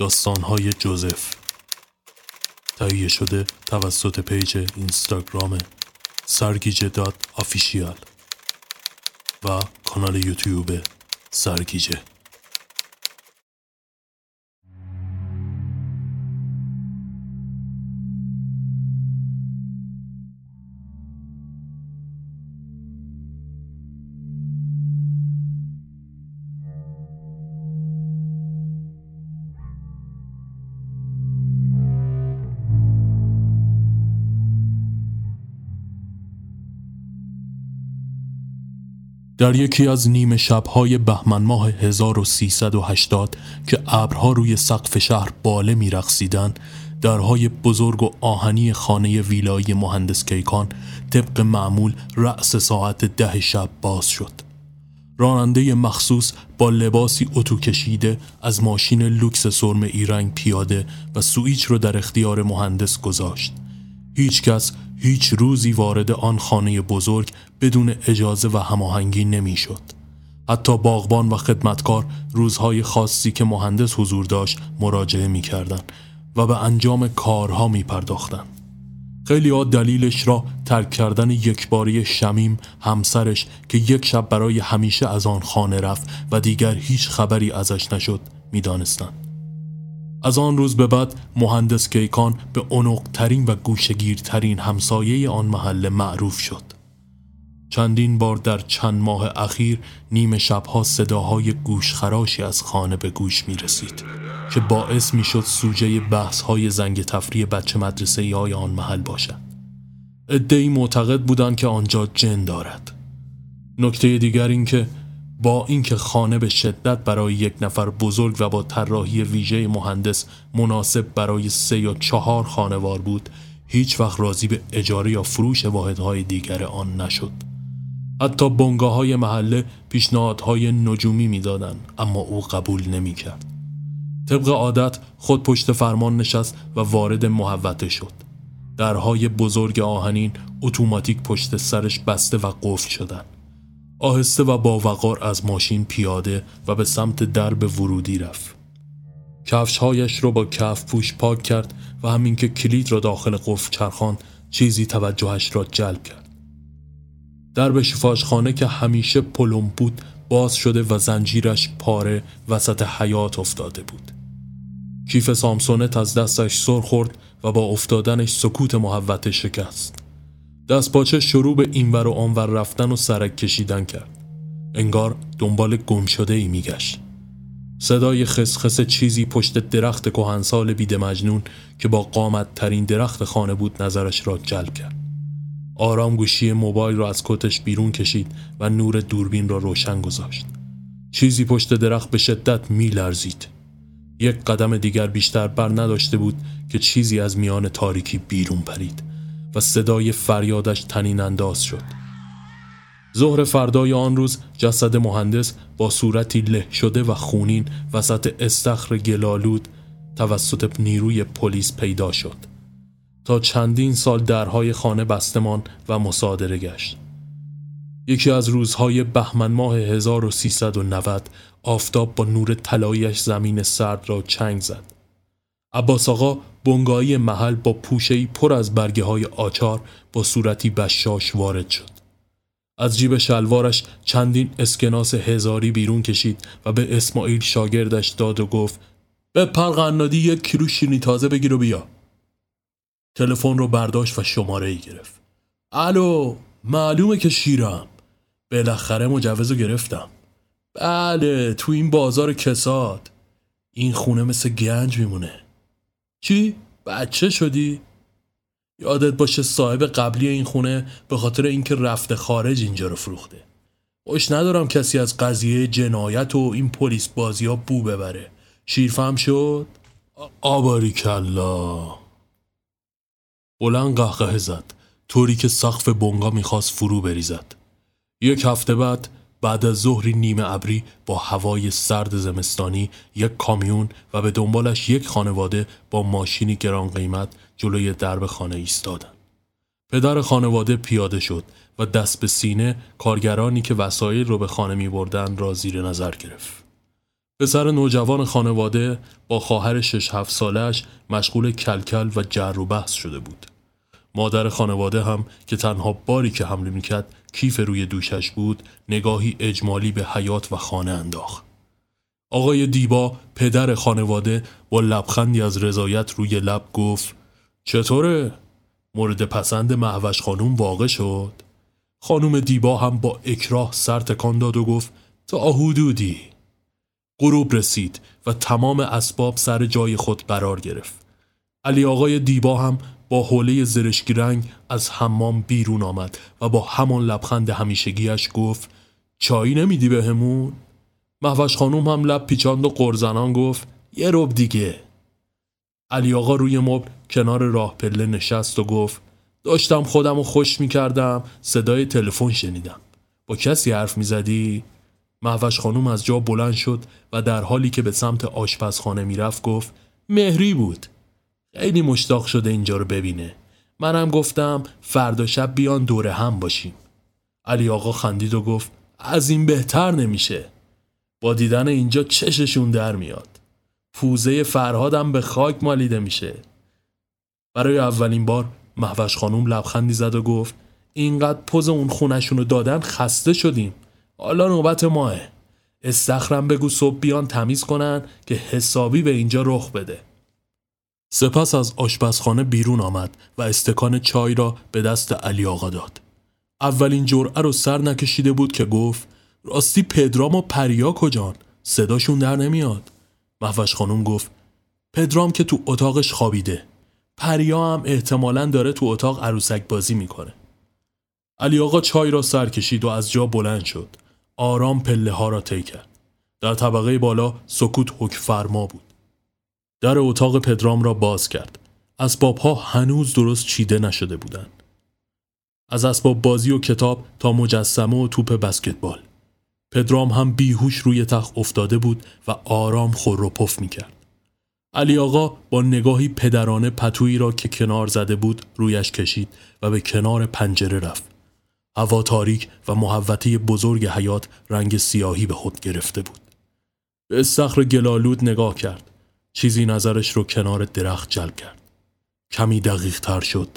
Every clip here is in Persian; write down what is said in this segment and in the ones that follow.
داستانهای جوزف. تهیه شده توسط پیج اینستاگرام سرگیجه dot official و کانال یوتیوب سرگیجه در یکی از نیمه شبهای بهمن ماه 1380 که ابرها روی سقف شهر باله میرقصیدند درهای بزرگ و آهنی خانه ویلایی مهندس کیکان طبق معمول رأس ساعت ده شب باز شد. راننده مخصوص با لباسی اتو کشیده از ماشین لوکس سرمه‌ای رنگ پیاده و سویچ رو در اختیار مهندس گذاشت. هیچ کس هیچ روزی وارد آن خانه بزرگ بدون اجازه و هماهنگی نمی‌شد. حتی باغبان و خدمتکار روزهای خاصی که مهندس حضور داشت مراجعه می‌کردند و به انجام کارها می پرداختن. خیلی ها دلیلش را ترک کردن یکباری شمیم همسرش که یک شب برای همیشه از آن خانه رفت و دیگر هیچ خبری ازش نشد می‌دانستند. از آن روز به بعد مهندس کیکان به ترین و گوشگیرترین همسایه آن محله معروف شد. چندین بار در چند ماه اخیر نیمه شبها صداهای گوشخراشی از خانه به گوش می رسید که باعث می شد سوژه بحث های زنگ تفریح بچه مدرسه های آن محل باشد. ادهی معتقد بودند که آنجا جن دارد. نکته دیگر این که با اینکه خانه به شدت برای یک نفر بزرگ و با طراحی ویژه مهندس مناسب برای سه یا چهار خانوار بود هیچ وقت راضی به اجاره یا فروش واحدهای دیگر آن نشد. حتی بنگاه های محله پیشنهادهای نجومی می‌دادند اما او قبول نمی کرد. طبق عادت خود پشت فرمان نشست و وارد محوطه شد. درهای بزرگ آهنین اتوماتیک پشت سرش بسته و قفل شدند. آهسته و با وقار از ماشین پیاده و به سمت درب ورودی رفت. کفشهایش را با کف پوش پاک کرد و همین که کلید را داخل قفل چرخان چیزی توجهش را جلب کرد. درب شفاشخانه که همیشه پلم بود باز شده و زنجیرش پاره وسط حیات افتاده بود. کیف سامسونت از دستش سر خورد و با افتادنش سکوت محوت شکست. دست پاچه شروع به اینور و آنور رفتن و سرک کشیدن کرد. انگار دنبال گم شده ای میگشت. صدای خسخس چیزی پشت درخت کهنسال بیده مجنون که با قامت ترین درخت خانه بود نظرش را جلب کرد. آرام گوشی موبایل را از کتش بیرون کشید و نور دوربین را روشن گذاشت. چیزی پشت درخت به شدت می لرزید. یک قدم دیگر بیشتر بر نداشته بود که چیزی از میان تاریکی بیرون پرید. و صدای فریادش تنین انداز شد. ظهر فردای آن روز جسد مهندس با صورتی له شده و خونین وسط استخر گلالود توسط نیروی پلیس پیدا شد. تا چندین سال درهای خانه بستمان و مصادره گشت. یکی از روزهای بهمن ماه 1390 آفتاب با نور طلاییش زمین سرد را چنگ زد. عباس آقا بنگاهی محل با پوشهی پر از برگه های آچار با صورتی بشاش وارد شد. از جیب شلوارش چندین اسکناس هزاری بیرون کشید و به اسماعیل شاگردش داد و گفت به قنادی یک کیلو شیرینی تازه بگیر و بیا. تلفن رو برداشت و شماره ای گرفت. الو معلومه که شیرم. بالاخره مجوز گرفتم. بله تو این بازار کساد. این خونه مثل گنج میمونه. چی؟ بچه شدی؟ یادت باشه صاحب قبلی این خونه به خاطر اینکه رفته خارج اینجا رو فروخته خوش ندارم کسی از قضیه جنایت و این پلیس بازی ها بو ببره شیرفهم شد؟ آباری کلا بلند قهقه زد طوری که سقف بنگا می‌خواست فرو بریزد یک هفته بعد بعد از ظهری نیمه ابری با هوای سرد زمستانی یک کامیون و به دنبالش یک خانواده با ماشینی گران قیمت جلوی درب خانه ایستادند. پدر خانواده پیاده شد و دست به سینه کارگرانی که وسایل رو به خانه می بردن را زیر نظر گرفت. پسر نوجوان خانواده با خواهر شش هفت سالش مشغول کلکل و جر و بحث شده بود. مادر خانواده هم که تنها باری که حمله می‌کرد کیف روی دوشش بود نگاهی اجمالی به حیات و خانه انداخت. آقای دیبا پدر خانواده با لبخندی از رضایت روی لب گفت چطوره؟ مورد پسند محوش خانوم واقع شد؟ خانوم دیبا هم با اکراه سر تکان داد و گفت تا حدودی غروب رسید و تمام اسباب سر جای خود قرار گرفت علی آقای دیبا هم با حوله زرشکی رنگ از حمام بیرون آمد و با همان لبخند همیشگیش گفت چایی نمیدی بهمون؟ محوش خانوم هم لب پیچاند و قرزنان گفت یه رب دیگه علی آقا روی مبل کنار راه پله نشست و گفت داشتم خودم رو خوش می‌کردم صدای تلفن شنیدم با کسی حرف می‌زدی؟ محوش خانوم از جا بلند شد و در حالی که به سمت آشپزخانه می‌رفت گفت مهری بود خیلی مشتاق شده اینجا رو ببینه. منم گفتم فردا شب بیان دوره هم باشیم. علی آقا خندید و گفت از این بهتر نمیشه. با دیدن اینجا چششون در میاد. پوزه فرهادم به خاک مالیده میشه. برای اولین بار محوش خانوم لبخندی زد و گفت اینقدر پوز اون خونشون رو دادن خسته شدیم. حالا نوبت ماه. استخرم بگو صبح بیان تمیز کنن که حسابی به اینجا رخ بده. سپس از آشپزخانه بیرون آمد و استکان چای را به دست علی آقا داد. اولین جرعه رو سر نکشیده بود که گفت راستی پدرام و پریا کجان؟ صداشون در نمیاد. محوش خانوم گفت پدرام که تو اتاقش خوابیده. پریا هم احتمالا داره تو اتاق عروسک بازی می‌کنه. علی آقا چای را سر کشید و از جا بلند شد. آرام پله ها را طی کرد. در طبقه بالا سکوت حک فرما بود. در اتاق پدرام را باز کرد اسباب ها هنوز درست چیده نشده بودند از اسباب بازی و کتاب تا مجسمه و توپ بسکتبال پدرام هم بیهوش روی تخت افتاده بود و آرام خور و پف می کرد. علی آقا با نگاهی پدرانه پتویی را که کنار زده بود رویش کشید و به کنار پنجره رفت. هوا تاریک و محوطه بزرگ حیات رنگ سیاهی به خود گرفته بود. به استخر گلالود نگاه کرد. چیزی نظرش رو کنار درخت جلب کرد. کمی دقیق تر شد.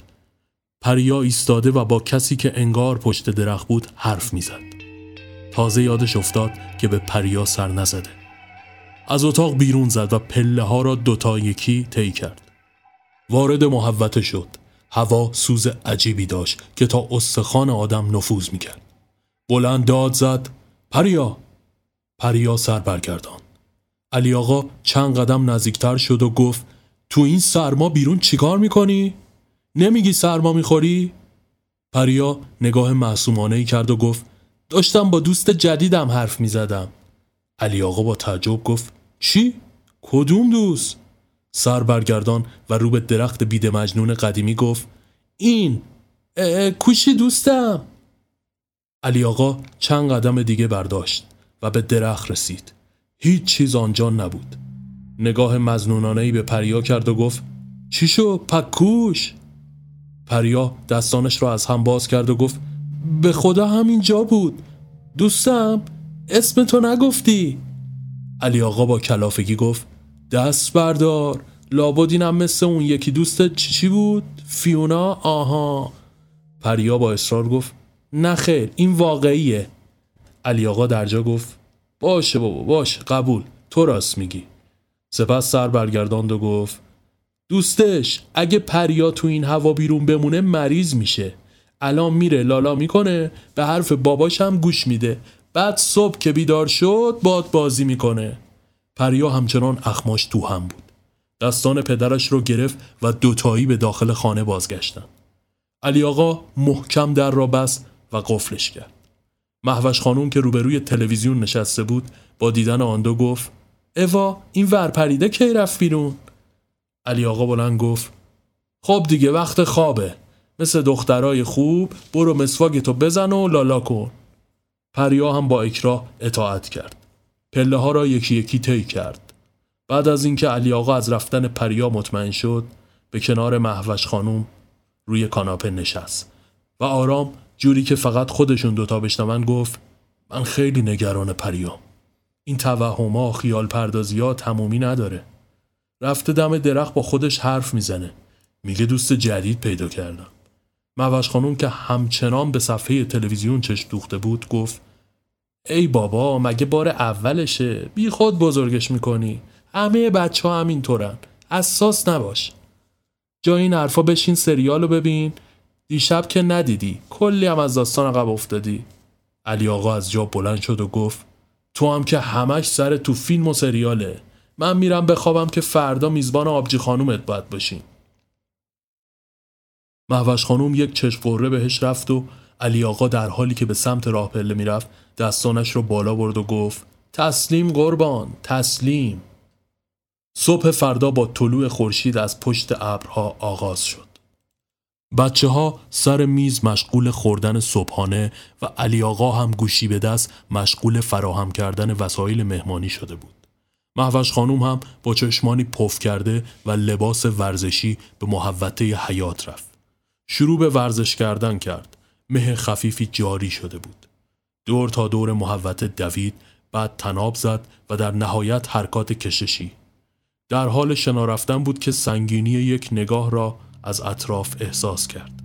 پریا ایستاده و با کسی که انگار پشت درخت بود حرف می‌زد. تازه یادش افتاد که به پریا سر نزده. از اتاق بیرون زد و پله ها را دوتا یکی طی کرد. وارد محوته شد. هوا سوز عجیبی داشت که تا استخوان آدم نفوذ می‌کرد. بلند داد زد. پریا! پریا سر برگردان علی آقا چند قدم نزدیکتر شد و گفت تو این سرما بیرون چیکار می‌کنی؟ نمیگی سرما می‌خوری؟ پریا نگاه معصومانه کرد و گفت داشتم با دوست جدیدم حرف می زدم علی آقا با تعجب گفت چی؟ کدوم دوست؟ سر برگردان و رو به درخت بید مجنون قدیمی گفت این کوشی دوستم علی آقا چند قدم دیگه برداشت و به درخت رسید هیچ چیز آنجا نبود. نگاه مزنونانهی به پریا کرد و گفت چی شو پکوش پریا دستانش را از هم باز کرد و گفت به خدا همینجا بود. دوستم اسم تو نگفتی. علی آقا با کلافگی گفت دست بردار. لابد اینم مثل اون یکی دوست چی بود؟ فیونا؟ آها. پریا با اصرار گفت نه خیر این واقعیه. علی آقا در جا گفت باشه بابا باشه قبول. تو راست میگی. سپس سر برگرداند و گفت دوستش اگه پریا تو این هوا بیرون بمونه مریض میشه. الان میره لالا می‌کنه به حرف باباش هم گوش میده. بعد صبح که بیدار شد باد بازی می‌کنه. پریا همچنان اخماش تو هم بود. دستان پدرش رو گرفت و دوتایی به داخل خانه بازگشتن. علی آقا محکم در را بست و قفلش کرد. محوش خانوم که روبروی تلویزیون نشسته بود با دیدن آن دو گفت اوا این ورپریده کی رفت بیرون؟ علی آقا بلند گفت خب دیگه وقت خوابه. مثل دخترای خوب برو مسواگتو بزن و لالا کن. پریا هم با اکراه اطاعت کرد. پله ها را یکی یکی طی کرد. بعد از اینکه علی آقا از رفتن پریا مطمئن شد به کنار محوش خانوم روی کاناپه نشست و آرام جوری که فقط خودشون دوتا بشنون گفت من خیلی نگران پریام این توهما خیال پردازی ها تمومی نداره. رفته دم درخت با خودش حرف می‌زنه. میگه دوست جدید پیدا کردم. موش خانوم که همچنان به صفحه تلویزیون چشم دوخته بود گفت ای بابا مگه بار اولشه؟ بی خود بزرگش می‌کنی. همه بچه ها همینطورن. اساس نباش. جا این حرفا بشین سریالو ببین. دیشب که ندیدی کلی هم از داستان عقب افتادی. علی آقا از جا بلند شد و گفت تو هم که همش سر تو فیلم و سریاله. من میرم بخوابم که فردا میزبان آبجی خانومت باید باشین محوش خانوم یک چشم بهش رفت و علی آقا در حالی که به سمت راه پله می‌رفت دستانش رو بالا برد و گفت تسلیم قربان تسلیم. صبح فردا با طلوع خورشید از پشت ابرها آغاز شد. بچه ها سر میز مشغول خوردن صبحانه و علی آقا هم گوشی به دست مشغول فراهم کردن وسایل مهمانی شده بود. محوش خانوم هم با چشمانی پف کرده و لباس ورزشی به محوطه حیات رفت. شروع به ورزش کردن کرد. مه خفیفی جاری شده بود. دور تا دور محوطه دوید بعد تناب زد و در نهایت حرکات کششی. در حال شنا رفتن بود که سنگینی یک نگاه را از اطراف احساس کرد.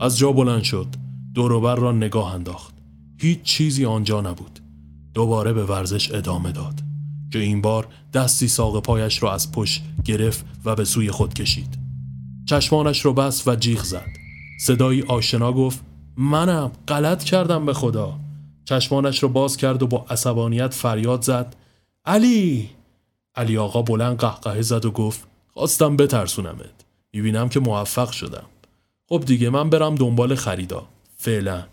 از جا بلند شد. دوروبر را نگاه انداخت. هیچ چیزی آنجا نبود. دوباره به ورزش ادامه داد. که این بار دستی ساق پایش را از پشت گرفت و به سوی خود کشید. چشمانش رو بست و جیغ زد. صدایی آشنا گفت منم غلط کردم به خدا. چشمانش رو باز کرد و با عصبانیت فریاد زد علی علی آقا بلند قهقه زد و گفت خواستم بترسونمت می‌بینم که موفق شدم. خب دیگه من برم دنبال خریدا. فعلا.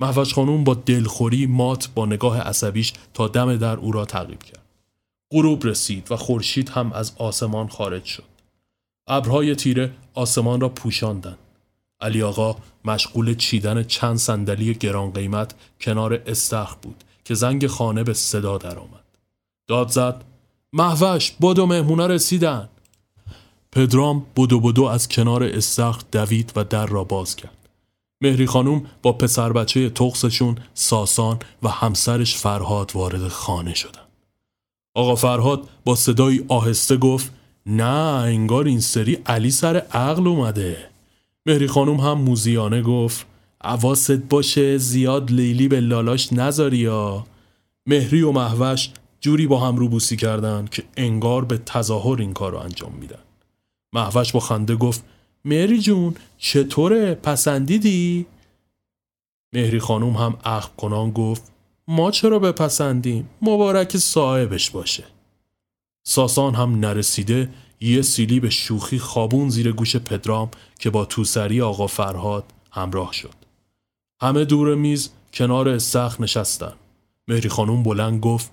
محوش خانوم با دلخوری مات با نگاه عصبیش تا دم در او را تعقیب کرد. غروب رسید و خورشید هم از آسمان خارج شد. ابرهای تیره آسمان را پوشاندند. علی آقا مشغول چیدن چند صندلی گران قیمت کنار استخر بود که زنگ خانه به صدا درآمد. داد زد محوش بدو مهمونا رسیدن. پدرام بدو بدو از کنار استخر دوید و در را باز کرد. مهری خانوم با پسر بچه تخصشون ساسان و همسرش فرهاد وارد خانه شدن آقا فرهاد با صدایی آهسته گفت نه انگار این سری علی سر عقل اومده. مهری خانوم هم موزیانه گفت عواست باشه زیاد لیلی به لالاش نذاری یا. مهری و محوش جوری با هم روبوسی کردن که انگار به تظاهر این کار رو انجام میدن. محوش با خنده گفت مهری جون چطوره؟ پسندیدی؟ مهری خانوم هم اخ کنان گفت ما چرا بپسندیم؟ مبارک صاحبش باشه. ساسان هم نرسیده یه سیلی به شوخی خابون زیر گوش پدرام که با توسری آقا فرهاد همراه شد. همه دور میز کنار استخ نشستن. مهری خانوم بلند گفت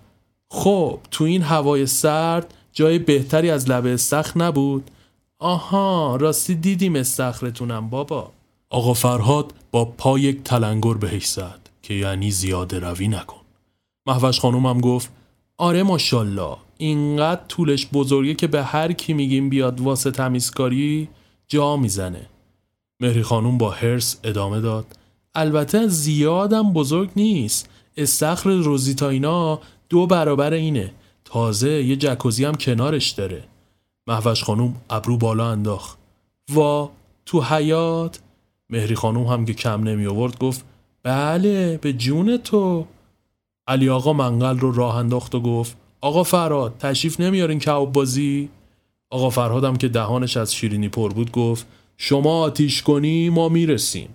خب تو این هوای سرد جای بهتری از لب استخ نبود؟ آها راستی دیدیم استخرتونم بابا. آقا فرهاد با پا یک تلنگر بهش زد که یعنی زیاده روی نکن. محوش خانومم گفت آره ماشالله اینقدر طولش بزرگه که به هر کی میگیم بیاد واسه تمیزکاری جا می‌زنه. مهری خانوم با هرس ادامه داد البته زیادم بزرگ نیست. استخر روزیتا اینا دو برابر اینه. تازه یه جکوزی هم کنارش داره. محوش خانوم ابرو بالا انداخت. وا تو حیات مهری خانوم هم که کم نمی آورد گفت بله به جون تو. علی آقا منقل رو راه انداخت و گفت آقا فراد تشریف نمیارین کباب بازی؟ آقا فرهادم که دهانش از شیرینی پر بود گفت شما آتیش کنی ما می‌رسیم.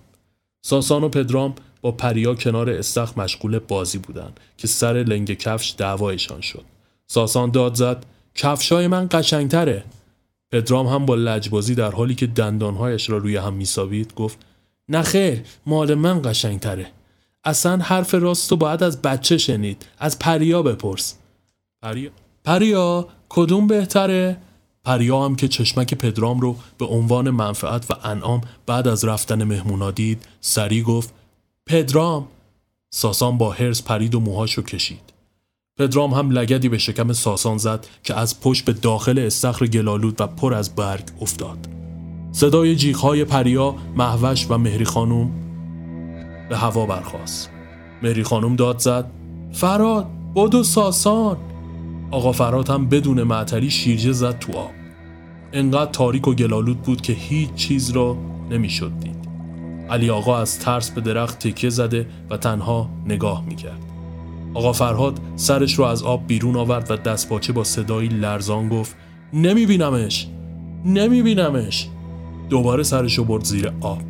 ساسان و پدرام با پریا کنار استخ مشغول بازی بودن که سر لنگ کفش دعوایشان شد. ساسان داد زد کفشای من قشنگتره. پدرام هم با لجبازی در حالی که دندانهایش را روی هم میسابید گفت نخیر مال من قشنگتره. اصلا حرف راست رو باید از بچه شنید از پریا بپرس. پریا؟ پریا کدوم بهتره؟ پریا هم که چشمک پدرام رو به عنوان منفعت و انعام بعد از رفتن مهمونا دید سری گفت پدرام. ساسان با هرس پرید و موهاش رو کشید. پدرام هم لگدی به شکم ساسان زد که از پشت به داخل استخر گلالود و پر از برگ افتاد. صدای جیغهای پریا، محوش و مهری خانوم به هوا برخواست مهری خانوم داد زد فراد بدو ساسان. آقا فرات هم بدون معطلی شیرجه زد تو آب. انقدر تاریک و گلالود بود که هیچ چیز را نمی‌شد دید. علی آقا از ترس به درخت تکیه زده و تنها نگاه می‌کرد. آقا فرهاد سرش رو از آب بیرون آورد و دستپاچه با صدایی لرزان گفت نمیبینمش نمیبینمش. دوباره سرش رو برد زیر آب.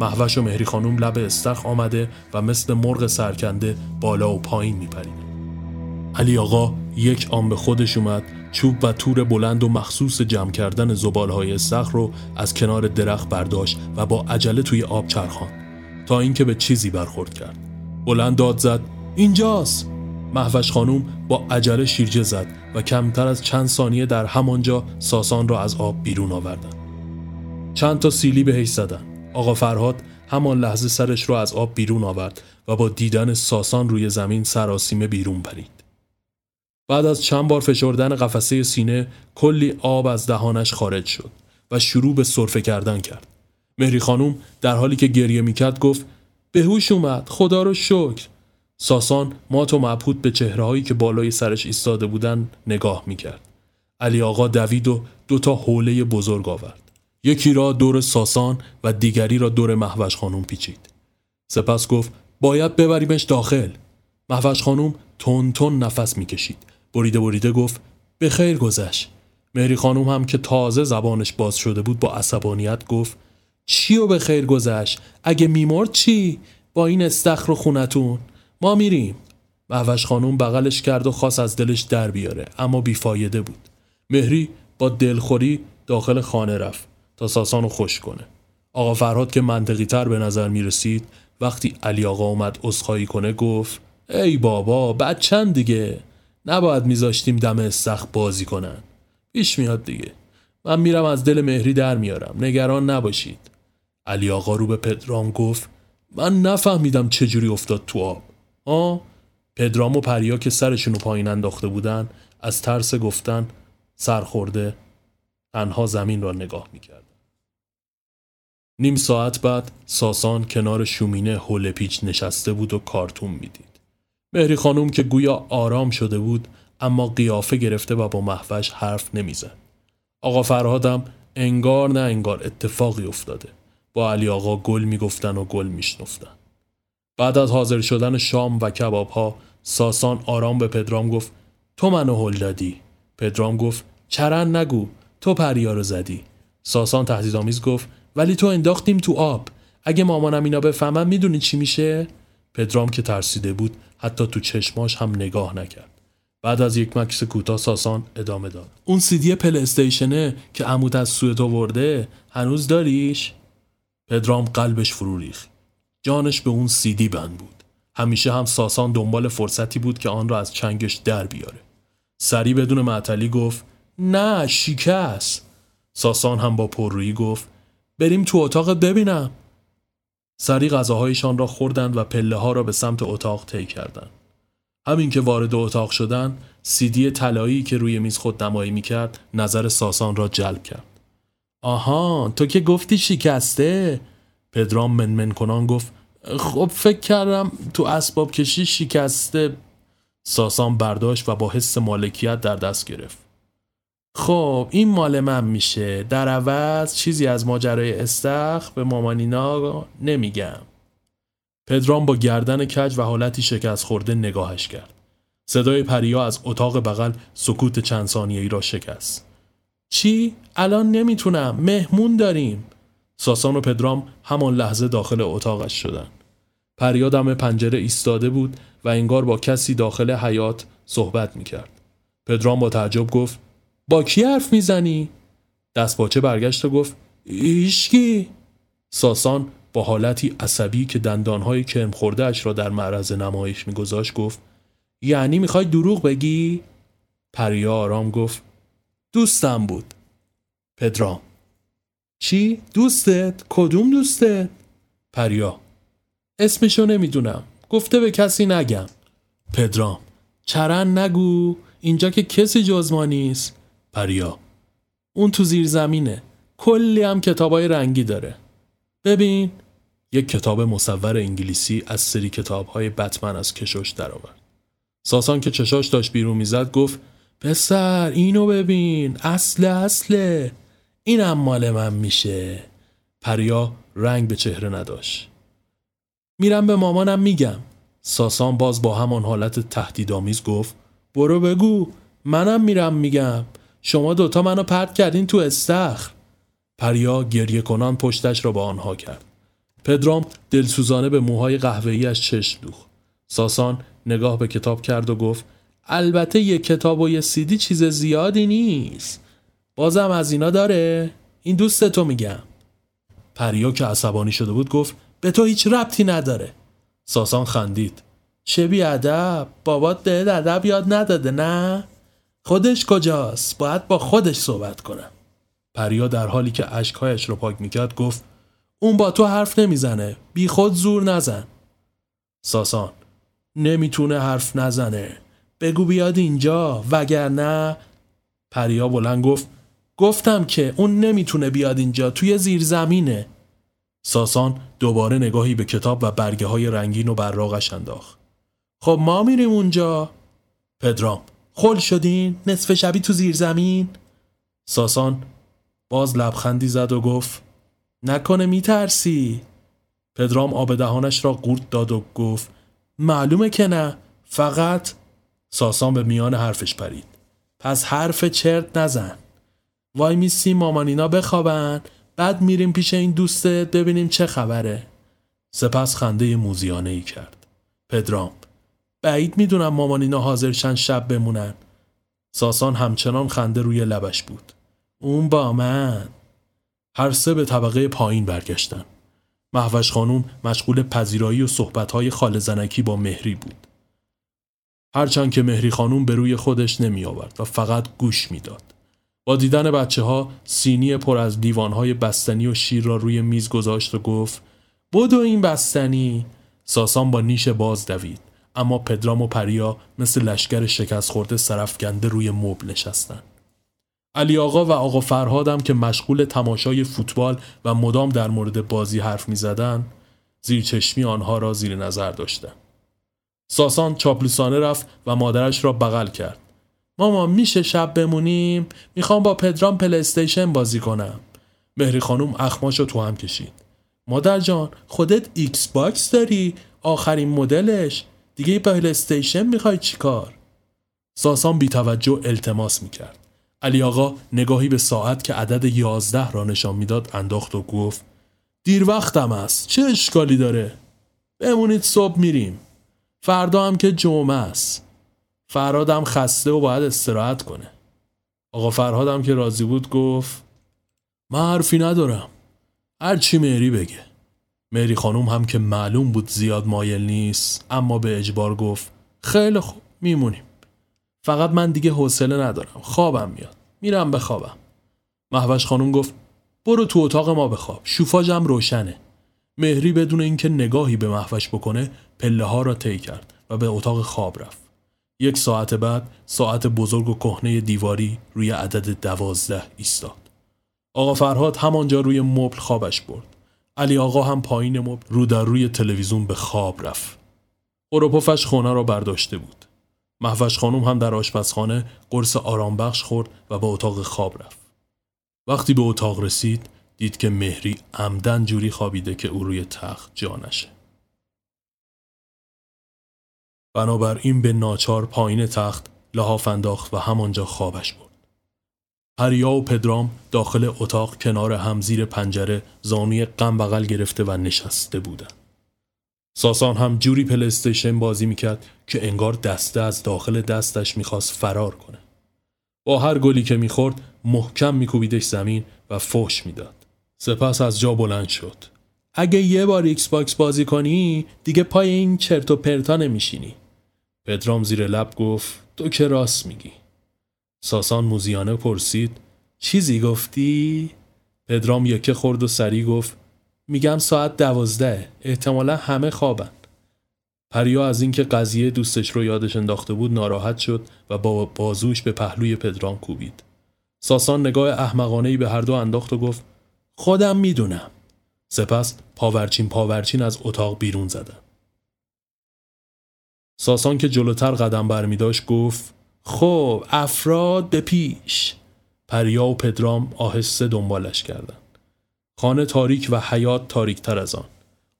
محوش و مهری خانوم لب استخ آمده و مثل مرغ سرکنده بالا و پایین میپرید. علی آقا یک آن به خودش اومد چوب و تور بلند و مخصوص جمع کردن زبالهای استخ رو از کنار درخت برداشت و با عجله توی آب چرخان تا اینکه به چیزی برخورد کرد. بلند داد زد اینجاست. محوش خانوم با عجله شیرجه زد و کمتر از چند ثانیه در همانجا ساسان را از آب بیرون آوردن چند تا سیلی بهش زدن آقا فرهاد همان لحظه سرش رو از آب بیرون آورد و با دیدن ساسان روی زمین سراسیمه بیرون پرید. بعد از چند بار فشردن قفسه سینه کلی آب از دهانش خارج شد و شروع به سرفه کردن کرد. مهری خانوم در حالی که گریه می‌کرد گفت به هوش اومد خدا رو شکر. ساسان مات و مبهوت به چهرههایی که بالای سرش ایستاده بودن نگاه می‌کرد. علی آقا دوید و دوتا حوله بزرگ آورد. یکی را دور ساسان و دیگری را دور محوش خانوم پیچید. سپس گفت باید ببریمش داخل. محوش خانوم تون تون نفس می‌کشید. بریده بریده گفت به خیر گذشت. مهری خانوم هم که تازه زبانش باز شده بود با عصبانیت گفت چی و به خیر گذشت؟ اگه میمرد چی؟ با این استخر خونتون؟ ما میریم. محوش خانوم بغلش کرد و خواست از دلش در بیاره اما بیفایده بود. مهری با دلخوری داخل خانه رفت تا ساسانو خوش کنه. آقا فرهاد که منطقی تر به نظر می رسید وقتی علی آقا اومد اصخایی کنه گفت ای بابا بعد چند دیگه. نباید میذاشتیم دم استخ بازی کنن. پیش میاد دیگه. من میرم از دل مهری در میارم. نگران نباشید. علی آقا رو به پدرام گفت من نفهمیدم چجوری افتاد تو آب. آ پدرام و پریا که سرشونو پایین انداخته بودن از ترس گفتن سرخورده تنها زمین را نگاه می‌کردن نیم ساعت بعد ساسان کنار شومینه هول پیچ نشسته بود و کارتون می‌دید. مهری خانوم که گویا آرام شده بود اما قیافه گرفته و با محوش حرف نمی‌زد. آقا فرهادم انگار نه انگار اتفاقی افتاده. با علی آقا گل می‌گفتن و گل میشنفتن. بعد از حاضر شدن شام و کباب ها ساسان آرام به پدرام گفت تو منو هل دادی. پدرام گفت چرن نگو تو پریا رو زدی. ساسان تهدیدآمیز گفت ولی تو انداختیم تو آب. اگه مامانم اینا بفهمن می‌دونی چی میشه؟ پدرام که ترسیده بود حتی تو چشماش هم نگاه نکرد. بعد از یک مکس کوتاه ساسان ادامه داد اون سیدی پل استیشنه که عمود از سویت آورده هنوز داریش؟ پدرام قلبش فرو ریخت. جانش به اون سیدی بند بود. همیشه هم ساسان دنبال فرصتی بود که آن را از چنگش در بیاره. سری بدون معطلی گفت نه شکست. ساسان هم با پررویی گفت بریم تو اتاق ببینم. سری غذاهایشان را خوردند و پله ها را به سمت اتاق طی کردند. همین که وارد اتاق شدن سیدی طلایی که روی میز خود نمایی می‌کرد نظر ساسان را جلب کرد. آها تو که گفتی شکسته؟ پدرام منمن کنان گفت خب فکر کردم تو اسباب کشی شکسته ساسان برداشت و با حس مالکیت در دست گرفت. خب این مال من میشه. در عوض چیزی از ماجرای استخ به مامانینا نمیگم. پدرام با گردن کج و حالتی شکست خورده نگاهش کرد. صدای پریا از اتاق بغل سکوت چند ثانیه ای را شکست. چی؟ الان نمی‌تونم. مهمون داریم. ساسان و پدرام همان لحظه داخل اتاقش شدن. پریا دم پنجره ایستاده بود و انگار با کسی داخل حیات صحبت می‌کرد. پدرام با تعجب گفت با کی حرف می‌زنی؟ دستپاچه برگشت و گفت ایشکی ساسان با حالتی عصبی که دندانهای کرم خورده اش را در معرض نمایش میگذاشت گفت یعنی می‌خوای دروغ بگی؟ پریا آرام گفت دوستم بود پدرام چی؟ دوستت؟ کدوم دوستت؟ پریا. اسمشو نمی‌دونم. گفته به کسی نگم. پدرام. چرن نگو. اینجا که کسی جز ما نیست. پریا. اون تو زیر زمینه. کلی هم کتابای رنگی داره. ببین. یک کتاب مصور انگلیسی از سری کتابهای بتمن از کشش درآورد. ساسان که چشاش داشت بیرون می‌زد گفت پسر اینو ببین. اصل اصله. اینم مال من میشه. پریا رنگ به چهره نداشت. میرم به مامانم میگم. ساسان باز با همان حالت تهدیدآمیز گفت برو بگو. منم میرم میگم. شما دوتا منو پرت کردین تو استخر. پریا گریه کنان پشتش را به آنها کرد. پدرام دلسوزانه به موهای قهوه‌ایش چشم دوخت. ساسان نگاه به کتاب کرد و گفت البته یه کتاب و یه سیدی چیز زیادی نیست. بازم از اینا داره. این دوست تو میگم. پریا که عصبانی شده بود گفت به تو هیچ ربطی نداره. ساسان خندید. چه بی ادب. بابات به ادب یاد نداده نه؟ خودش کجاست؟ باید با خودش صحبت کنم. پریا در حالی که اشکهایش رو پاک می‌کرد گفت اون با تو حرف نمی‌زنه. بی خود زور نزن. ساسان نمی‌تونه حرف نزنه. بگو بیاد اینجا وگرنه. پریا بلند گفت گفتم که اون نمی‌تونه بیاد اینجا توی زیر زمینه ساسان دوباره نگاهی به کتاب و برگه های رنگین و براغش انداخت. خب ما میریم اونجا. پدرام خل شدین؟ نصف شبی تو زیر زمین ساسان باز لبخندی زد و گفت نکنه میترسی؟ پدرام آب دهانش را قورت داد و گفت معلومه که نه فقط ساسان به میان حرفش پرید. پس حرف چرت نزن. وای میسی مامانینا بخوابن. بعد میریم پیش این دوستت ببینیم چه خبره. سپس خنده موزیانه ای کرد. پدرام بعید می‌دونم مامانینا حاضرشن شب بمونن. ساسان همچنان خنده روی لبش بود. اون با من. هر سه به طبقه پایین برگشتن. محوش خانوم مشغول پذیرایی و صحبتهای خال زنکی با مهری بود. هرچند که مهری خانوم به روی خودش نمی آورد و فقط گوش می‌داد. با دیدن بچه ها سینی پر از دیوانهای بستنی و شیر را روی میز گذاشت و گفت بدو این بستنی ساسان با نیش باز دوید اما پدرام و پریا مثل لشکر شکست خورده سرفگنده روی مبل نشستند. علی آقا و آقا فرهادم که مشغول تماشای فوتبال و مدام در مورد بازی حرف می زدن زیر چشمی آنها را زیر نظر داشتند. ساسان چاپلوسانه رفت و مادرش را بغل کرد. ماما میشه شب بمونیم؟ می‌خوام با پدرام پلیستیشن بازی کنم. مهری خانوم اخماش رو تو هم کشید. مادر جان خودت ایکس باکس داری؟ آخرین مدلش؟ دیگه پلیستیشن می‌خوای چیکار؟ ساسان بی توجه التماس می‌کرد. علی آقا نگاهی به ساعت که عدد یازده را نشان می‌داد انداخت و گفت دیر وقتم است چه اشکالی داره بمونید صبح میریم فردا هم که جمعه است فرهادم خسته و باید استراحت کنه. آقا فرهادم که راضی بود گفت من حرفی ندارم. هرچی مری بگه. مری خانوم هم که معلوم بود زیاد مایل نیست اما به اجبار گفت خیلی خوب میمونیم. فقط من دیگه حوصله ندارم. خوابم میاد. میرم بخوابم. محوش خانوم گفت برو تو اتاق ما بخواب. شوفاجم روشنه. مهری بدون اینکه نگاهی به محوش بکنه پله ها را طی کرد و به اتاق خواب رفت. یک ساعت بعد ساعت بزرگ و کهنه دیواری روی عدد دوازده ایستاد. آقا فرهاد همانجا روی مبل خوابش برد. علی آقا هم پایین مبل رو در روی تلویزیون به خواب رفت. اروپوفش خونه را برداشته بود. محوش خانم هم در آشپزخانه قرص آرامبخش خورد و به اتاق خواب رفت. وقتی به اتاق رسید دید که مهری عمدن جوری خوابیده که او روی تخت جا بنابراین به ناچار پایین تخت لحاف انداخت و همانجا خوابش برد. پریا و پدرام داخل اتاق کنار هم زیر پنجره زانوی غم بغل گرفته و نشسته بودند. ساسان هم جوری پلیستیشن بازی می‌کرد که انگار دسته از داخل دستش می‌خواست فرار کنه. با هر گلی که می‌خورد محکم میکوبیدش زمین و فوش می‌داد. سپس از جا بلند شد. اگه یه بار ایکس باکس بازی کنی دیگه پای این چرت و پرتا نمیشینی. پدرام زیر لب گفت تو که راست میگی. ساسان موذیانه پرسید چیزی گفتی؟ پدرام یکه خورد و سریع گفت میگم ساعت دوازده احتمالا همه خوابن پریا از اینکه قضیه دوستش رو یادش انداخته بود ناراحت شد و با بازوش به پهلوی پدرام کوبید ساسان نگاه احمقانه به هر دو انداخت و گفت خودم می‌دونم سپس پاورچین پاورچین از اتاق بیرون زدن ساسان که جلوتر قدم برمی داشت گفت خب افراد به پیش پریا و پدرام آهسته دنبالش کردند. خانه تاریک و حیات تاریک تر از آن.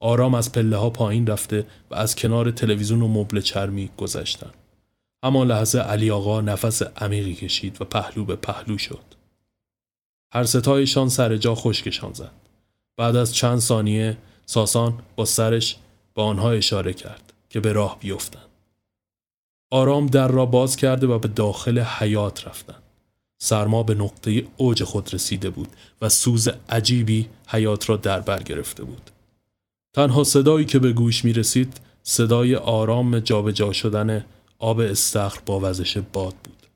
آرام از پله ها پایین رفته و از کنار تلویزیون و مبل چرمی گذشتن. اما لحظه علی آقا نفس عمیقی کشید و پهلو به پهلو شد. هر ستایشان سر جا خشکشان زد. بعد از چند ثانیه ساسان با سرش به آنها اشاره کرد که به راه بیفتند. آرام در را باز کرده و به داخل حیات رفتند. سرما به نقطه اوج خود رسیده بود و سوز عجیبی حیات را در بر گرفته بود. تنها صدایی که به گوش می رسید صدای آرام جابجا شدن آب استخر با وزش باد بود.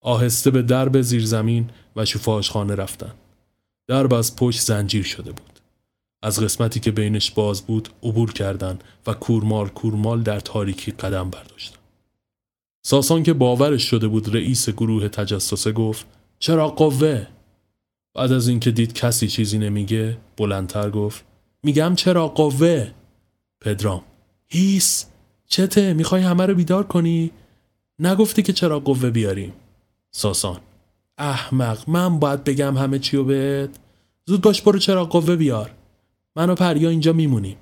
آهسته به درب زیرزمین و شفاشخانه رفتن. درب از پشت زنجیر شده بود. از قسمتی که بینش باز بود عبور کردند و کورمال کورمال در تاریکی قدم برداشتن. ساسان که باورش شده بود رئیس گروه تجسسه گفت چرا قوه؟ بعد از اینکه دید کسی چیزی نمیگه بلندتر گفت میگم چرا قوه؟ پدرام هیس چته می‌خوای همه رو بیدار کنی؟ نگفتی که چرا قوه بیاریم ساسان احمق من باید بگم همه چی رو بهت زود باش برو چرا قوه بیار من و پریا اینجا میمونیم.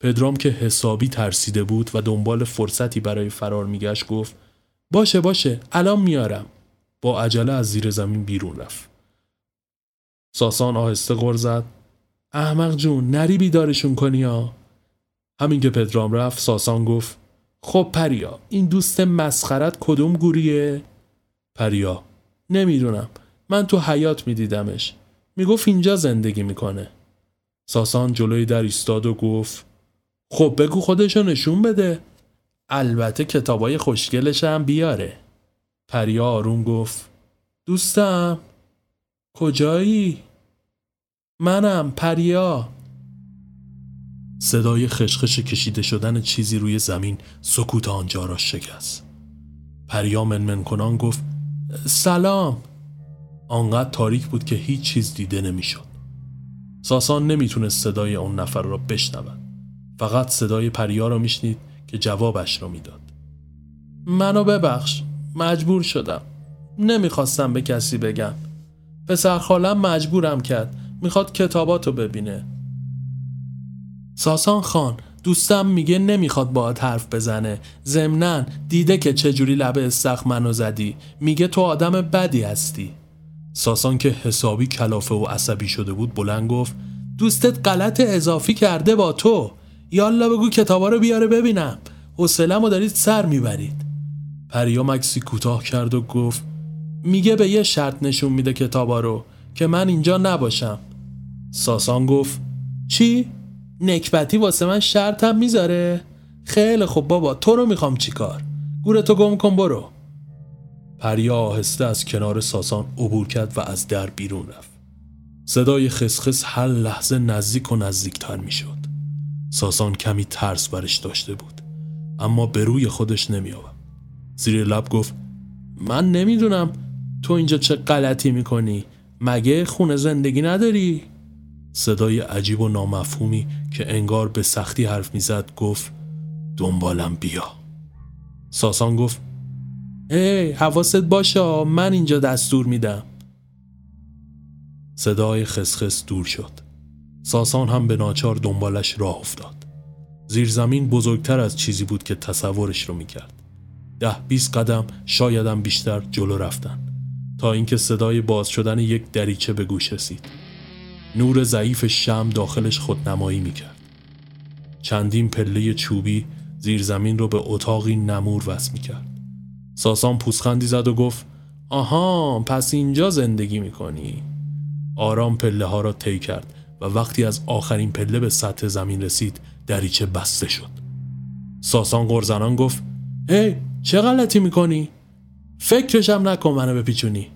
پدرام که حسابی ترسیده بود و دنبال فرصتی برای فرار میگشت گفت باشه باشه الان میارم. با عجله از زیر زمین بیرون رفت. ساسان آهسته غر زد. احمق جون نری بیدارشون کنی ها. همین که پدرام رفت ساسان گفت خب پریا این دوست مسخرت کدوم گوریه؟ پریا نمی‌دونم. من تو حیات میدیدمش. می‌گفت اینجا زندگی می‌کنه. ساسان جلوی در ایستاد و گفت خب بگو خودشو نشون بده. البته کتابای خوشگلش هم بیاره. پریا آروم گفت دوستم کجایی؟ منم پریا. صدای خشخش کشیده شدن چیزی روی زمین سکوت آنجا را شکست. پریا منمن کنان گفت سلام. آنقدر تاریک بود که هیچ چیز دیده نمی‌شد. ساسان نمی‌تونست صدای اون نفر را بشنود. فقط صدای پریا را میشنید که جوابش را می‌داد. منو ببخش مجبور شدم. نمی‌خواستم به کسی بگم. پسر خالم مجبورم کرد می‌خواد کتاباتو ببینه. ساسان خان دوستم میگه نمی‌خواد باهات حرف بزنه. ضمنا دیده که چجوری لبه استخ منو زدی. میگه تو آدم بدی هستی. ساسان که حسابی کلافه و عصبی شده بود بلند گفت دوستت غلط اضافی کرده با تو. یالا بگو کتابا رو بیاره ببینم. حسلم و دارید سر می‌برید. پریا مکسی کوتاه کرد و گفت میگه به یه شرط نشون میده کتابا رو که من اینجا نباشم. ساسان گفت چی؟ نکبتی واسه من شرطم می‌ذاره؟ خیلی خب بابا تو رو می‌خوام چیکار؟ گورتو گم کن برو. پریا آهسته از کنار ساسان عبور کرد و از در بیرون رفت. صدای خسخس هر لحظه نزدیک و نزدیکتر می‌شد. ساسان کمی ترس برش داشته بود اما به روی خودش نمی آورد زیر لب گفت من نمی‌دونم تو اینجا چه غلطی می‌کنی. مگه خونه زندگی نداری؟ صدای عجیب و نامفهومی که انگار به سختی حرف می‌زد گفت دنبالم بیا. ساسان گفت هی حواست باشه من اینجا دستور میدم. صدای خسخس دور شد. ساسان هم به ناچار دنبالش راه افتاد. زیر زمین بزرگتر از چیزی بود که تصورش رو می‌کرد. ده بیست قدم شایدم بیشتر جلو رفتن. تا اینکه صدای باز شدن یک دریچه به گوش رسید. نور ضعیف شم داخلش خودنمایی می‌کرد. چندین پله چوبی زیر زمین رو به اتاقی نمور وصل می‌کرد. ساسان پوسخندی زد و گفت آها پس اینجا زندگی می‌کنی؟ آرام پله ها را طی کرد و وقتی از آخرین پله به سطح زمین رسید دریچه بسته شد. ساسان قرزنان گفت هی چه غلطی می‌کنی؟ فکرشم نکن منو بپیچونی.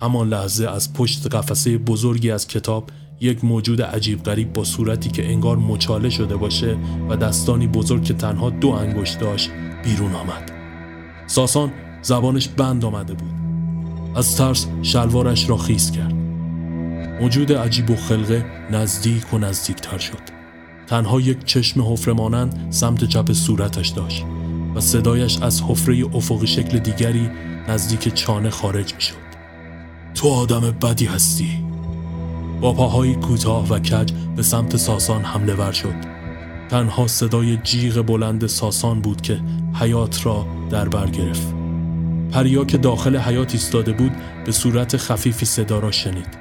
اما لحظه از پشت قفسه بزرگی از کتاب یک موجود عجیب غریب با صورتی که انگار مچاله شده باشه و دستانی بزرگ که تنها دو انگشت داشت بیرون آمد. ساسان زبانش بند آمده بود. از ترس شلوارش را خیز کرد. موجود عجیب و خلقه نزدیک و نزدیکتر شد. تنها یک چشم حفره مانند سمت چپ صورتش داشت و صدایش از حفره افقی شکل دیگری نزدیک چانه خارج می شد. تو آدم بدی هستی. با پاهای کوتاه و کج به سمت ساسان حمله ور شد. تنها صدای جیغ بلند ساسان بود که حیات را در بر گرفت. پریا که داخل حیات ایستاده بود به صورت خفیفی صدا را شنید.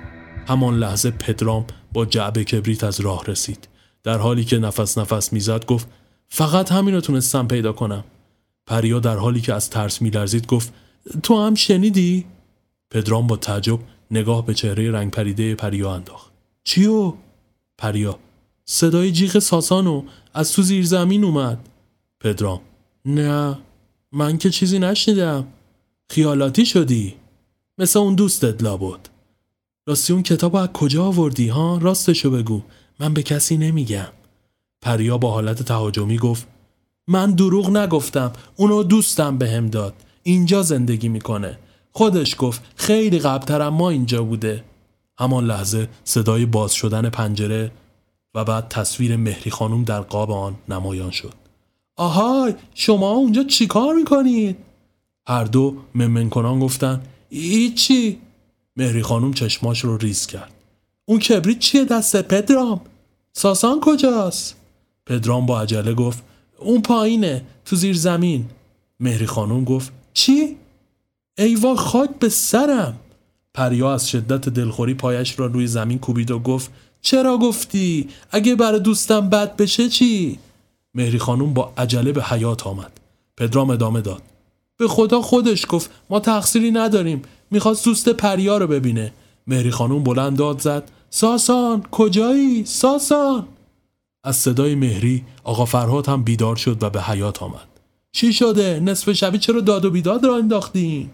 همان لحظه پدرام با جعبه کبریت از راه رسید. در حالی که نفس نفس می‌زد گفت فقط همین رو تونستم پیدا کنم. پریا در حالی که از ترس میلرزید گفت تو هم شنیدی؟ پدرام با تعجب نگاه به چهره رنگ پریده پریا انداخت. چیو؟ پریا صدای جیغ ساسانو از تو زیر زمین اومد. پدرام نه من که چیزی نشنیدم. خیالاتی شدی. مثل اون دوستت لابد. راستی اون کتاب از کجا آوردی؟ ها راستشو بگو. من به کسی نمیگم. پریا با حالت تهاجمی گفت من دروغ نگفتم. اونو دوستم بهم به داد. اینجا زندگی می‌کنه. خودش گفت خیلی قبلترم ما اینجا بوده. همان لحظه صدای باز شدن پنجره و بعد تصویر مهری خانم در قاب آن نمایان شد آهای شما اونجا چیکار می‌کنید؟ هر دو ممن کنان گفتن ایچی مهری خانم چشماش رو ریز کرد اون کبریت چیه دست پدرام؟ ساسان کجاست؟ پدرام با عجله گفت اون پایینه تو زیر زمین مهری خانم گفت چی؟ ایوا خاک به سرم پریا از شدت دلخوری پایش را روی زمین کوبید و گفت چرا گفتی؟ اگه برای دوستم بد بشه چی؟ مهری خانوم با عجله به حیات آمد پدرام ادامه داد به خدا خودش گفت ما تقصیری نداریم می‌خواست دوست پریا رو ببینه مهری خانوم بلند داد زد ساسان کجایی؟ ساسان از صدای مهری آقا فرهاد هم بیدار شد و به حیات آمد چی شده؟ نصف شبی چرا داد و بیداد را انداختین؟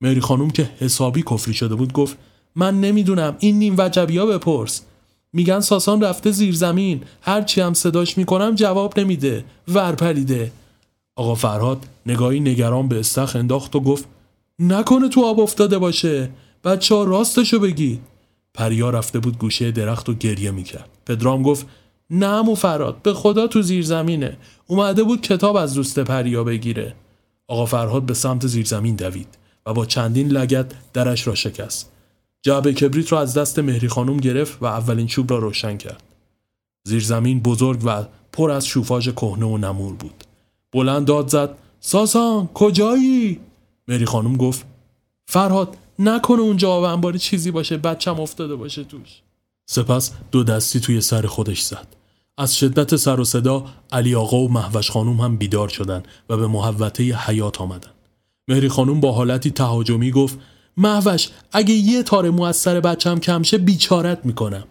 مری خانوم که حسابی کفری شده بود گفت من نمی‌دونم این نیم وجبی ها بپرس میگن ساسان رفته زیر زمین. هرچی هم صداش می‌کنم جواب نمیده. ورپریده آقا فرهاد نگاهی نگران به استخ انداخت و گفت نکنه تو آب افتاده باشه. بچه ها راستشو بگید. پریا رفته بود گوشه درخت و گریه می‌کرد. پدرام گفت نه مو فراد به خدا تو زیر زمینه. اومده بود کتاب از دوست پریا بگیره. آقا فرهاد به سمت زیرزمین دوید و با چندین لگت درش را شکست. جعبه کبریت را از دست مهری خانم گرفت و اولین چوب را روشن کرد. زیرزمین بزرگ و پر از شوفاژ کهنه و نمور بود. بلند داد زد ساسان کجایی؟ مهری خانم گفت فرهاد نکنه اونجا آب انباری چیزی باشه بچم افتاده باشه توش. سپس دو دستی توی سر خودش زد. از شدت سر و صدا علی آقا و محوش خانوم هم بیدار شدن و به محوطه حیات آمدن. مهری خانوم با حالتی تهاجمی گفت محوش اگه یه تار مو از سر بچم کمشه بیچارت می‌کنم.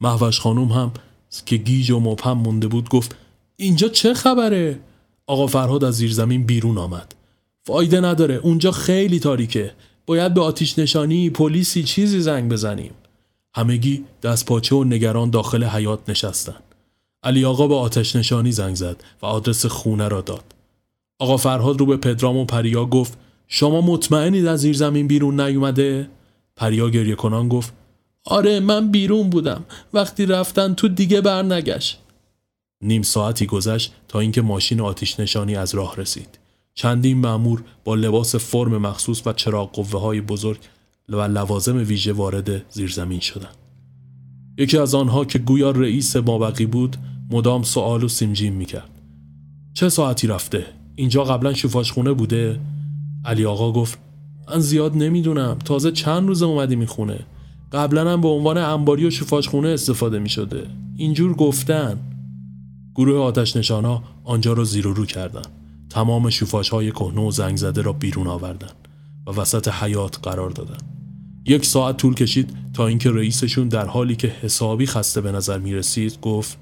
محوش خانوم هم که گیج و مبهم مونده بود گفت اینجا چه خبره؟ آقا فرهاد از زیر زمین بیرون آمد. فایده نداره اونجا خیلی تاریکه. باید به آتیش نشانی پلیسی چیزی زنگ بزنیم. همگی دست پاچه و نگران داخل حیات نشستن. علی آقا به آتش نشانی زنگ زد و آدرس خونه را داد. آقا فرهاد رو به پدرام و پریا گفت شما مطمئنید از زیر زمین بیرون نیومده؟ پریا گریه کنان گفت آره من بیرون بودم. وقتی رفتن تو دیگه برنگشت. نیم ساعتی گذشت تا اینکه ماشین آتیش نشانی از راه رسید. چندین مأمور با لباس فرم مخصوص و چراغ قوه های بزرگ و لوازم ویژه وارد زیرزمین شدند. یکی از آنها که گویا رئیس مابقی بود مدام سوال و سیمجیم می‌کرد. چه ساعتی رفته؟ اینجا قبلا خونه بوده؟ علی آقا گفت من زیاد نمی‌دونم. تازه چند روز اومدی می‌خونه. قبلا هم به عنوان انباری و خونه استفاده می‌شده. اینجور گفتن. گروه آتش نشانا آنجا را زیر و رو کردن. تمام شوفاش های کهنه و زنگ زده را بیرون آوردن و وسط حیات قرار دادن. یک ساعت طول کشید تا اینکه رئیسشون در حالی که حسابی خسته به نظر می رسید گفت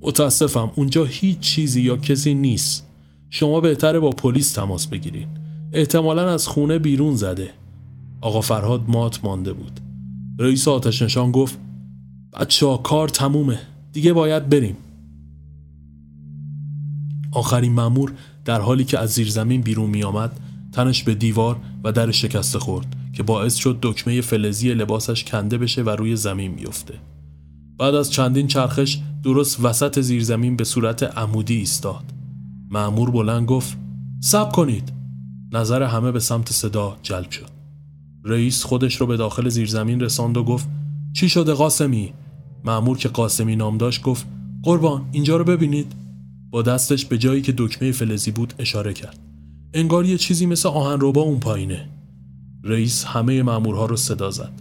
متاسفم اونجا هیچ چیزی یا کسی نیست. شما بهتره با پلیس تماس بگیرید. احتمالا از خونه بیرون زده. آقا فرهاد مات مانده بود. رئیس آتش نشان گفت بچه ها کار تمومه. دیگه باید بریم. آخرین مامور در حالی که از زیر زمین بیرون می آمد تنش به دیوار و در شکسته خورد که باعث شد دکمه فلزی لباسش کنده بشه و روی زمین بیفته. بعد از چندین چرخش درست وسط زیرزمین به صورت عمودی ایستاد. معمور بلند گفت سب کنید. نظر همه به سمت صدا جلب شد. رئیس خودش رو به داخل زیرزمین رساند و گفت چی شده قاسمی؟ معمور که قاسمی نام داشت گفت قربان اینجا رو ببینید. با دستش به جایی که دکمه فلزی بود اشاره کرد. انگار یه چیزی مثل آهنربا اون پایینه. رئیس همه مامورها رو صدا زد.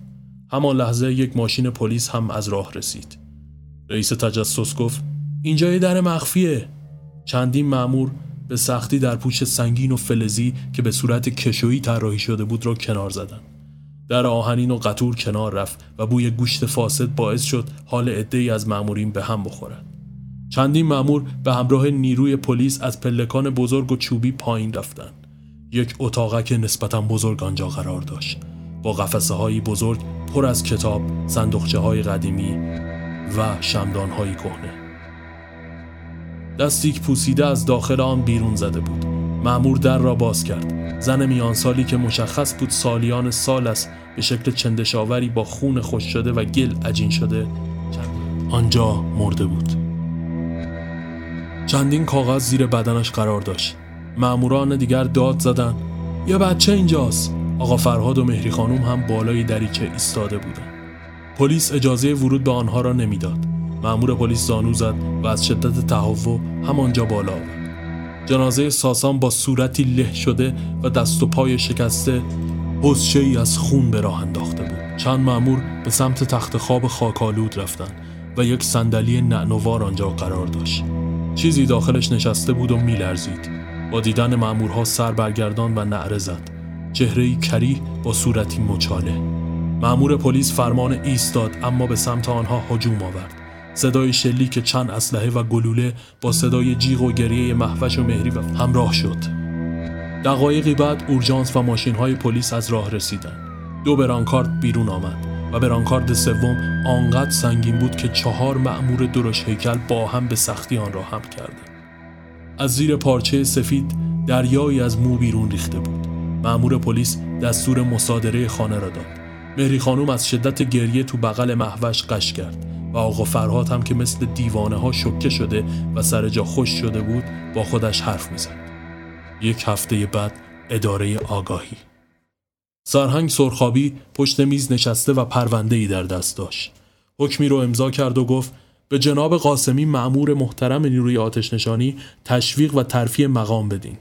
همان لحظه یک ماشین پلیس هم از راه رسید. رئیس تجسس گفت اینجا یه در مخفیه. چندین مامور به سختی در پوش سنگین و فلزی که به صورت کشویی طراحی شده بود را کنار زدند. در آهنین و قطور کنار رفت و بوی گوشت فاسد باعث شد حال عدهای از مامورین به هم بخورد. چندین مامور به همراه نیروی پلیس از پلکان بزرگ و چوبی پایین رفتند. یک اتاقک نسبتا بزرگ آنجا قرار داشت. با قفسه های بزرگ پر از کتاب، صندوقچه های قدیمی و شمدان های کهنه. دستیک پوسیده از داخل آن بیرون زده بود. معمور در را باز کرد. زن میان سالی که مشخص بود سالیان سال است به شکل چندشاوری با خون خوش شده و گل عجین شده آنجا مرده بود. چندین کاغذ زیر بدنش قرار داشت. معموران دیگر داد زدن یه بچه اینجاست آقا فرهاد و مهری خانوم هم بالای دریچه ایستاده بودند. پلیس اجازه ورود به آنها را نمی‌داد. مأمور پلیس زانو زد و از شدت تهوع همانجا بالا آورد. جنازه ساسان با صورتی له شده و دست و پای شکسته حسشه ای از خون به راه انداخته بود. چند مأمور به سمت تخت خواب خاکالود رفتند و یک صندلی نعنوار آنجا قرار داشت. چیزی داخلش نشسته بود و میلرزید. با دیدن مأمورها سر برگردان و نعره زد. چهره کریه با صورتی مچاله معمور پلیس فرمان ایستاد اما به سمت آنها هجوم آورد صدای شلیک چند اسلحه و گلوله با صدای جیغ و گریه محوش و مهری و همراه شد. دقایقی بعد اورژانس و ماشین های پلیس از راه رسیدند. دو برانکارد بیرون آمد و برانکارد سوم آنقدر سنگین بود که چهار مأمور درش هیکل با هم به سختی آن را هم کردند. از زیر پارچه سفید دریایی از مو بیرون ریخته بود. مأمور پلیس دستور مصادره خانه را داد. مهری خانوم از شدت گریه تو بغل محوش قش کرد. و آقا فرهاد هم که مثل دیوانه ها شکه شده و سر جا خوش شده بود با خودش حرف می‌زد. یک هفته بعد اداره آگاهی. سرهنگ سرخابی پشت میز نشسته و پرونده ای در دست داشت. حکمی رو امضا کرد و گفت به جناب قاسمی معمور محترم نیروی آتش نشانی تشویق و ترفیع مقام بدین.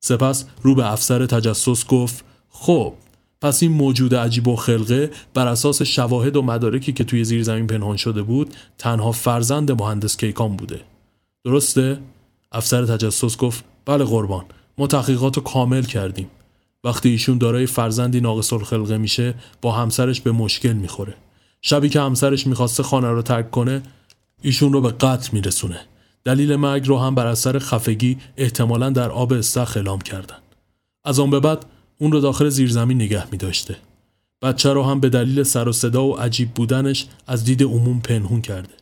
سپس رو به افسر تجسس گفت خب پس این موجود عجیب و خلقه بر اساس شواهد و مدارکی که توی زیر زمین پنهان شده بود تنها فرزند مهندس کیکان بوده درسته؟ افسر تجسس گفت بله قربان ما تحقیقات کامل کردیم وقتی ایشون دارای فرزندی ناقص الخلقه میشه با همسرش به مشکل می‌خوره شبی که همسرش می‌خواسته خانه رو ترک کنه ایشون رو به قتل میرسونه دلیل مرگ رو هم بر اثر خفگی احتمالا در آب استخ اعلام کردن. از آن به بعد اون رو داخل زیرزمین نگه می داشته. بچه رو هم به دلیل سر و صدا و عجیب بودنش از دید عموم پنهون کرده.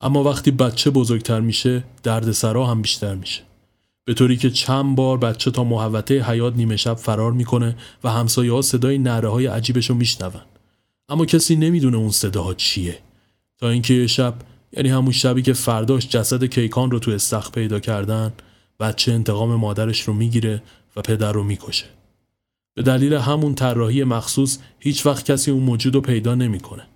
اما وقتی بچه بزرگتر میشه درد سرا هم بیشتر میشه. به طوری که چند بار بچه تا محوطه حیات نیمه شب فرار می‌کنه و همسایه ها صدای نره های عجیبش رو میشنون. اما کسی نمی‌دونه اون صداها چیه. تا اینکه یه شب یعنی همون شبی که فرداش جسد کیکان رو تو استخ پیدا کردن بچه انتقام مادرش رو می‌گیره و پدر رو می‌کشه. به دلیل همون طراحی مخصوص هیچ وقت کسی اون موجود رو پیدا نمی‌کنه.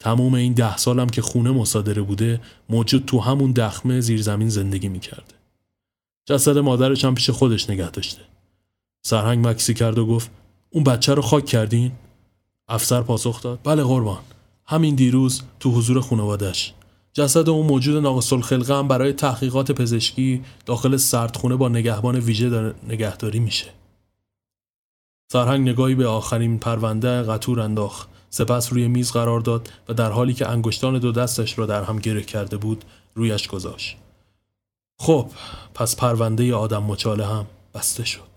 تموم این ده سالم که خونه مصادره بوده موجود تو همون دخمه زیرزمین زندگی می‌کرده. جسد مادرش هم پیش خودش نگه داشته. سرهنگ مکسی کرد و گفت اون بچه رو خاک کردین؟ افسر پاسخ داد بله قربان. همین دیروز تو حضور خانوادش جسد اون موجود ناقص الخلقه هم برای تحقیقات پزشکی داخل سردخونه با نگهبان ویژه نگهداری میشه. سرهنگ نگاهی به آخرین پرونده قطور انداخت سپس روی میز قرار داد و در حالی که انگشتان دو دستش را در هم گره کرده بود رویش گذاشت. خب پس پرونده آدم مچاله هم بسته شد.